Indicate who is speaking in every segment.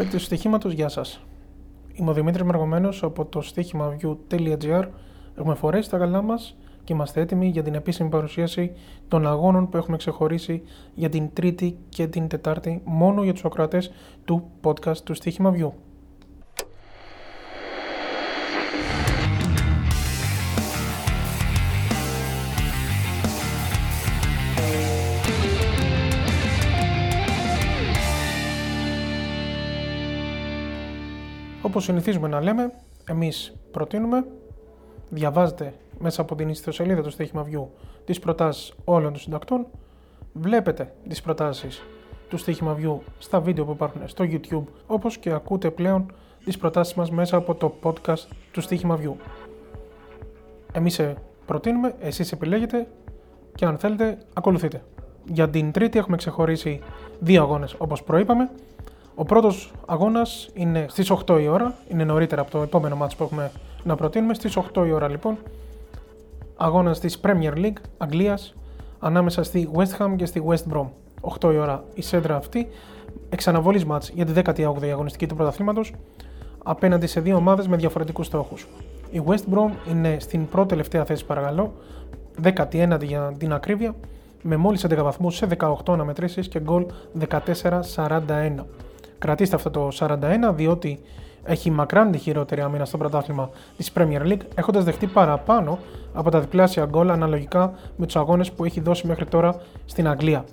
Speaker 1: Παίκτη του στοιχήματος, γεια σας. Είμαι ο Δημήτρης Μαργομένο από το στοίχημαβιού.gr. Έχουμε φορέσει τα καλά μας και είμαστε έτοιμοι για την επίσημη παρουσίαση των αγώνων που έχουμε ξεχωρίσει για την Τρίτη και την Τετάρτη μόνο για τους ακροατές του podcast του Στοίχημα View. Όπως συνηθίζουμε να λέμε, εμείς προτείνουμε, διαβάζετε μέσα από την ιστοσελίδα του Στοίχημα View τις προτάσεις όλων των συντακτών, βλέπετε τις προτάσεις του Στοίχημα View στα βίντεο που υπάρχουν στο YouTube, όπως και ακούτε πλέον τις προτάσεις μας μέσα από το podcast του Στοίχημα View. Εμείς προτείνουμε, εσείς επιλέγετε και αν θέλετε ακολουθείτε. Για την τρίτη έχουμε ξεχωρίσει δύο αγώνες όπως προείπαμε. Ο πρώτος αγώνας είναι στις 8 η ώρα, είναι νωρίτερα από το επόμενο μάτς που έχουμε να προτείνουμε. Στις 8 η ώρα λοιπόν, αγώνας της Premier League Αγγλίας ανάμεσα στη West Ham και στη West Brom. 8 η ώρα η σέντρα αυτή, εξαναβολής μάτς για τη 18η αγωνιστική του πρωταθλήματος απέναντι σε δύο ομάδες με διαφορετικούς στόχους. Η West Brom είναι στην πρώτη τελευταία θέση παρακαλώ, 19η για την ακρίβεια, με μόλις 11 βαθμούς σε 18 αναμετρήσεις και γκολ 14-41. Κρατήστε αυτό το 41 διότι έχει μακράν τη χειρότερη άμυνα στο πρωτάθλημα της Premier League, έχοντας δεχτεί παραπάνω από τα διπλάσια γκολ αναλογικά με τους αγώνες που έχει δώσει μέχρι τώρα στην Αγγλία.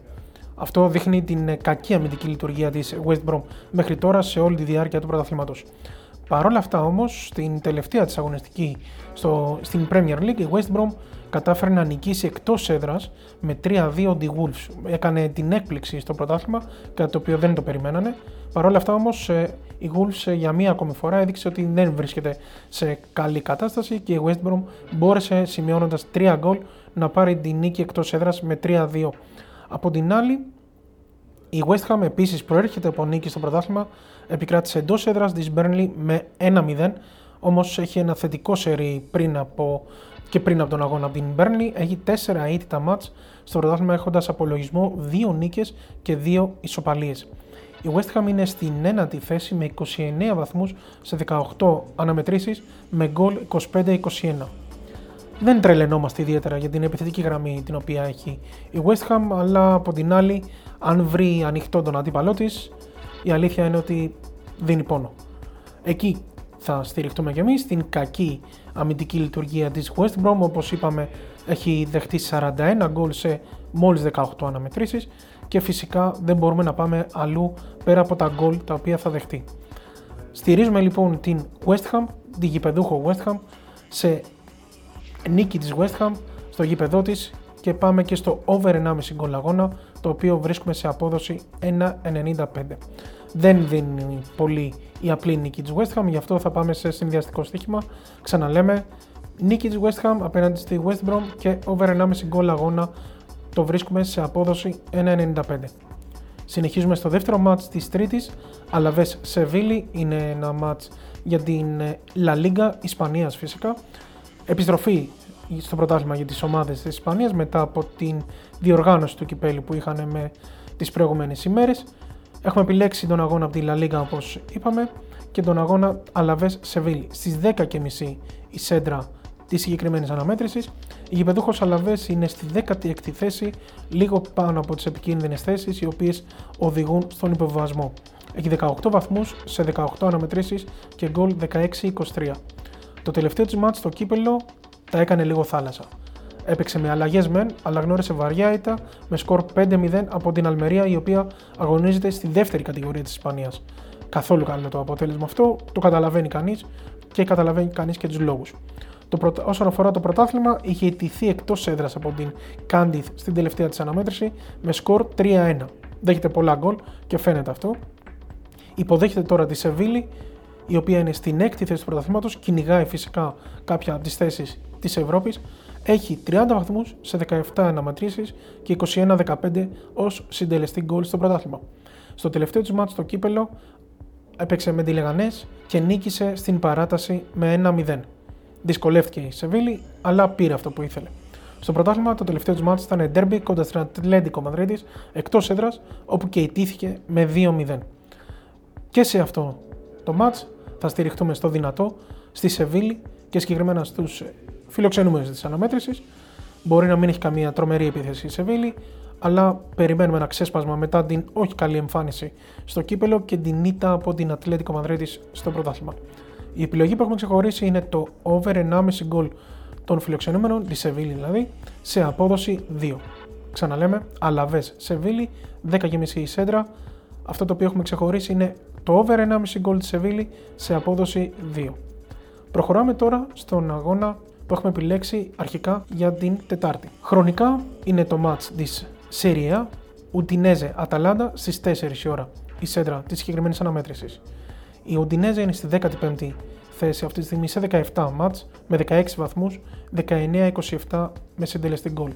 Speaker 1: Αυτό δείχνει την κακή αμυντική λειτουργία της West Brom μέχρι τώρα σε όλη τη διάρκεια του πρωταθλήματος. Παρ' όλα αυτά όμως, στην τελευταία της αγωνιστική στο, στην Premier League, η West Brom κατάφερε να νικήσει εκτός έδρας με 3-2 τη Wolves. Έκανε την έκπληξη στο πρωτάθλημα, κάτι το οποίο δεν το περιμένανε. Παρ' όλα αυτά όμως, ε, η Wolves ε, για μία ακόμη φορά έδειξε ότι δεν βρίσκεται σε καλή κατάσταση και η West Brom μπόρεσε σημειώνοντας 3 γκολ να πάρει την νίκη εκτός έδρας με 3-2. Από την άλλη, η West Ham επίσης προέρχεται από νίκη στο πρωτάθλημα, επικράτησε εντός έδρας της Burnley με 1-0, όμως έχει ένα θετικό σερί πριν από, και πριν από τον αγώνα από την Burnley. Έχει 4 αίτητα μάτς στο πρωτάθλημα έχοντας απολογισμό 2 νίκες και 2 ισοπαλίες. Η West Ham είναι στην ένατη θέση με 29 βαθμούς σε 18 αναμετρήσεις με γκολ 25-21. Δεν τρελαινόμαστε ιδιαίτερα για την επιθετική γραμμή την οποία έχει η West Ham, αλλά από την άλλη, αν βρει ανοιχτό τον αντίπαλό της, η αλήθεια είναι ότι δίνει πόνο. Εκεί θα στηριχτούμε κι εμείς, την κακή αμυντική λειτουργία της West Brom, όπως είπαμε έχει δεχτεί 41 γκολ σε μόλις 18 αναμετρήσεις και φυσικά δεν μπορούμε να πάμε αλλού πέρα από τα γκολ τα οποία θα δεχτεί. Στηρίζουμε λοιπόν την West Ham, την γηπεδούχο West Ham, σε νίκη της West Ham στο γήπεδό της και πάμε και στο over 1,5 γκολ αγώνα το οποίο βρίσκουμε σε απόδοση 1,95. Δεν δίνει πολύ η απλή νίκη της West Ham, γι' αυτό θα πάμε σε συνδυαστικό στοίχημα. Ξαναλέμε, νίκη της West Ham απέναντι στη West Brom και over 1,5 γκολ αγώνα το βρίσκουμε σε απόδοση 1,95. Συνεχίζουμε στο δεύτερο μάτς της τρίτης, Αλαβές Σεβίλη, είναι ένα μάτς για την ε, La Liga Ισπανίας φυσικά. Επιστροφή στο πρωτάθλημα για τις ομάδες της Ισπανίας μετά από την διοργάνωση του κυπέλου που είχαν με τις προηγούμενες ημέρες. Έχουμε επιλέξει τον αγώνα από τη La Liga όπως είπαμε και τον αγώνα Αλαβές Σεβίλη. Στις 10.30 η Σέντρα της συγκεκριμένης αναμέτρησης. Η γηπεδούχος Αλαβέ είναι στη 16η θέση, λίγο πάνω από τις επικίνδυνες θέσεις, οι οποίες οδηγούν στον υποβασμό. Έχει 18 βαθμούς σε 18 αναμετρήσεις και γκολ 16-23. Το τελευταίο της μάτς στο κύπελο τα έκανε λίγο θάλασσα. Έπαιξε με αλλαγές μεν, αλλά γνώρισε βαριά ήττα με σκορ 5-0 από την Αλμερία, η οποία αγωνίζεται στη δεύτερη κατηγορία της Ισπανίας. Καθόλου καλό το αποτέλεσμα αυτό, το καταλαβαίνει κανείς και καταλαβαίνει κανείς και τους λόγους. Το Όσον αφορά το πρωτάθλημα, είχε ιτηθεί εκτός έδρας από την Κάντιθ στην τελευταία της αναμέτρηση με σκορ 3-1. Δέχεται πολλά γκολ και φαίνεται αυτό. Υποδέχεται τώρα τη Σεβίλη, η οποία είναι στην έκτη θέση του πρωταθλήματος, κυνηγάει φυσικά κάποια από τις θέσεις της Ευρώπης. Έχει 30 βαθμούς σε 17 αναμετρήσεις και 21-15 ως συντελεστή γκολ στο πρωτάθλημα. Στο τελευταίο της μάτι στο κύπελο έπαιξε με τη Λεγανές και νίκησε στην παράταση με 1-0. Δυσκολεύτηκε η Σεβίλη, αλλά πήρε αυτό που ήθελε. Στο πρωτάθλημα, το τελευταίο του μάτι ήταν derby κοντά στην Ατλέντικο Μαδρίτης εκτός έδρας, όπου και ιτήθηκε με 2-0. Και σε αυτό το match θα στηριχτούμε στο δυνατό, στη Σεβίλη και συγκεκριμένα στους φιλοξενούμενους της αναμέτρησης. Μπορεί να μην έχει καμία τρομερή επίθεση η Σεβίλη, αλλά περιμένουμε ένα ξέσπασμα μετά την όχι καλή εμφάνιση στο κύπελο και την ήττα από την Ατλέτικο Μαδρίτης στο πρωτάθλημα. Η επιλογή που έχουμε ξεχωρίσει είναι το over 1,5 γκολ των φιλοξενούμενων, τη Σεβίλη δηλαδή, σε απόδοση 2. Ξαναλέμε, Αλαβές Σεβίλη, 10,5 η Σέντρα. Αυτό το οποίο έχουμε ξεχωρίσει είναι το over 1,5 γκολ της Σεβίλη σε απόδοση 2. Προχωράμε τώρα στον αγώνα που έχουμε επιλέξει αρχικά για την Τετάρτη. Χρονικά είναι το match της Serie A, Ουντινέζε Αταλάντα στις 4 η ώρα, η σέντρα της συγκεκριμένης αναμέτρησης. Η Ουντινέζε είναι στη 15η θέση αυτή τη στιγμή σε 17 μάτς με 16 βαθμούς, 19-27 με συντελεστή γκολ.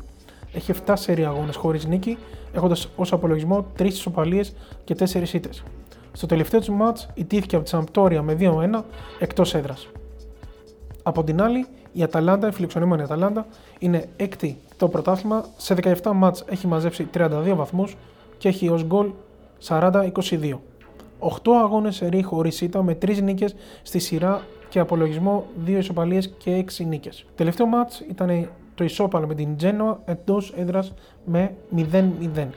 Speaker 1: Έχει 7 σερί αγώνες χωρίς νίκη, έχοντας ως απολογισμό 3 ισοπαλίες και 4 ήττες. Στο τελευταίο του μάτς ιτήθηκε από τη Σαμπτόρια με 2-1 εκτός έδρας. Από την άλλη, η Αταλάντα, η φιλοξενούμενη Αταλάντα, είναι έκτη το πρωτάθλημα. Σε 17 μάτς έχει μαζέψει 32 βαθμούς και έχει ως γκολ 40-22. 8 αγώνες σε χωρίς ήττα με 3 νίκες στη σειρά και απολογισμό 2 ισοπαλίες και 6 νίκες. Τελευταίο μάτς ήταν το ισόπαλο με την Genoa εντός έδρας με 0-0.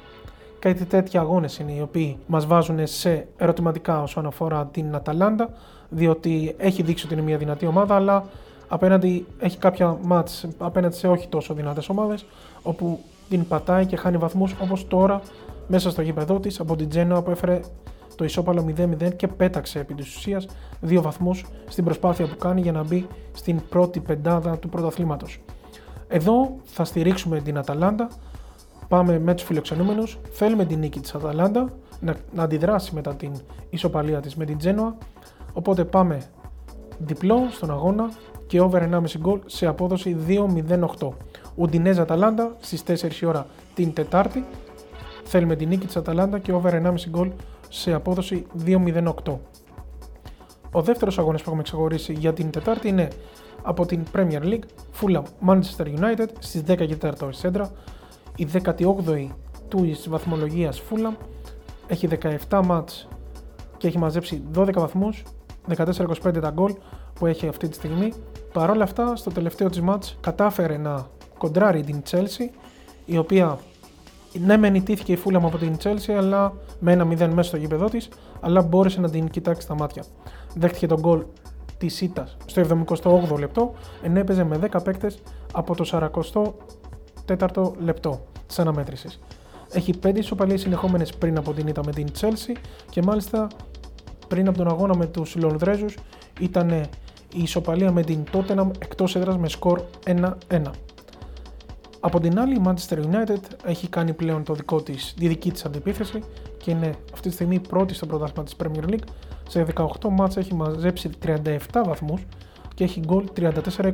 Speaker 1: Κάτι τέτοιοι αγώνες είναι οι οποίοι μας βάζουν σε ερωτηματικά όσον αφορά την Αταλάντα, διότι έχει δείξει ότι είναι μια δυνατή ομάδα, αλλά απέναντι έχει κάποια μάτς απέναντι σε όχι τόσο δυνατές ομάδες, όπου την πατάει και χάνει βαθμούς όπως τώρα μέσα στο γήπεδό της από την Τζένοα που έφερε το ισόπαλο 0-0 και πέταξε επί της ουσίας δύο βαθμούς στην προσπάθεια που κάνει για να μπει στην πρώτη πεντάδα του πρωταθλήματος. Εδώ θα στηρίξουμε την Αταλάντα, πάμε με τους φιλοξενούμενους, θέλουμε την νίκη της Αταλάντα να, να αντιδράσει μετά την ισοπαλία της με την Τζένοα, οπότε πάμε διπλό στον αγώνα και over 1,5 γκολ σε απόδοση 2-0-8. Ουντινέζα Αταλάντα στις 4 η ώρα την Τετάρτη. Θέλουμε την νίκη της Αταλάντα και over 1,5 γκολ σε απόδοση 2-0-8. Ο δεύτερος αγώνας που έχουμε ξεχωρίσει για την Τετάρτη είναι από την Premier League, Fulham Manchester United στις 10 και 4 σέντρα. Η 18η του βαθμολογίας Fulham έχει 17 μάτς και έχει μαζέψει 12 βαθμούς, 14-25 τα γκολ που έχει αυτή τη στιγμή. Παρ' όλα αυτά, στο τελευταίο της μάτς κατάφερε να κοντράρει την Chelsea, η οποία ναι, μεν ιτήθηκε η Fulham από την Chelsea, αλλά με ένα 0 μέσα στο γήπεδό της, αλλά μπόρεσε να την κοιτάξει στα μάτια. Δέχτηκε τον γκολ της ήττα στο 78ο λεπτό, ενώ έπαιζε με 10 παίκτες από το 44ο λεπτό της αναμέτρησης. Έχει 5 ισοπαλίες συνεχόμενες πριν από την ήττα με την Chelsea και μάλιστα πριν από τον αγώνα με τους Λονδρέζους ήταν η ισοπαλία με την Tottenham εκτός έδρας με σκορ 1-1. Από την άλλη, η Manchester United έχει κάνει πλέον το δικό της, τη δική της αντιπίθεση και είναι αυτή τη στιγμή πρώτη στο πρωτάθλημα της Premier League. Σε 18 μάτς έχει μαζέψει 37 βαθμούς και έχει γκολ 34-24.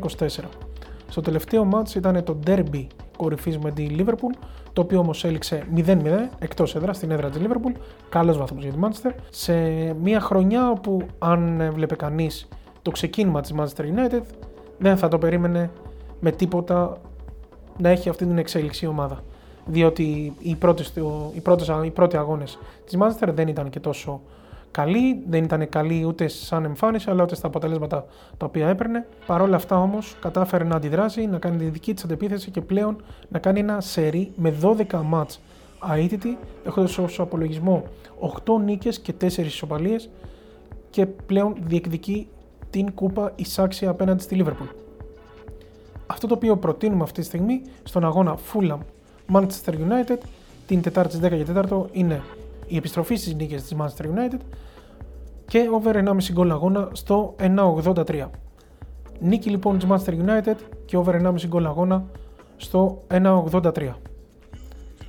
Speaker 1: Στο τελευταίο μάτς ήταν το derby κορυφής με τη Liverpool, το οποίο όμως έληξε 0-0 εκτός έδρας στην έδρα της Liverpool, καλός βαθμός για τη Manchester, σε μια χρονιά όπου αν βλέπει κανείς το ξεκίνημα της Manchester United δεν θα το περίμενε με τίποτα να έχει αυτή την εξέλιξη η ομάδα. Διότι οι, πρώτες, οι, πρώτες, οι πρώτοι αγώνες της Manchester δεν ήταν και τόσο καλοί, δεν ήταν καλοί ούτε σαν εμφάνιση αλλά ούτε στα αποτελέσματα τα οποία έπαιρνε. Παρ' όλα αυτά όμως κατάφερε να αντιδράσει, να κάνει τη δική της αντεπίθεση και πλέον να κάνει ένα σερί με 12 μάτς αίτητη, έχοντας ως απολογισμό 8 νίκες και 4 ισοπαλίες και πλέον διεκδικεί την κούπα εισάξια απέναντι στη Liverpool. Αυτό το οποίο προτείνουμε αυτή τη στιγμή στον αγώνα Fulham Manchester United την Τετάρτη 10 και 4 είναι η επιστροφή στις νίκες της Manchester United και over 1,5 γκολ αγώνα στο 1,83. Νίκη λοιπόν της Manchester United και over 1,5 γκολ αγώνα στο 1,83.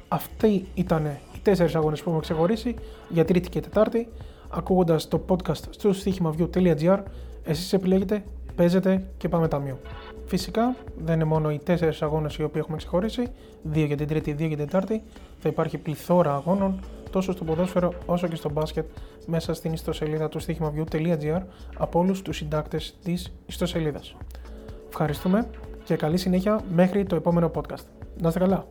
Speaker 1: Αυτοί ήταν οι τέσσερις αγώνες που έχουμε ξεχωρίσει για Τρίτη και Τετάρτη. Ακούγοντας το podcast στο στοίχημαβιού.gr εσείς επιλέγετε, παίζετε και πάμε ταμείο. Φυσικά δεν είναι μόνο οι τέσσερις αγώνες οι οποίοι έχουμε ξεχωρίσει, δύο για την Τρίτη, δύο για την Τετάρτη. Θα υπάρχει πληθώρα αγώνων τόσο στο ποδόσφαιρο όσο και στο μπάσκετ μέσα στην ιστοσελίδα του στοίχημαβιού.gr από όλους τους συντάκτες της ιστοσελίδας. Ευχαριστούμε και καλή συνέχεια μέχρι το επόμενο podcast. Να είστε καλά!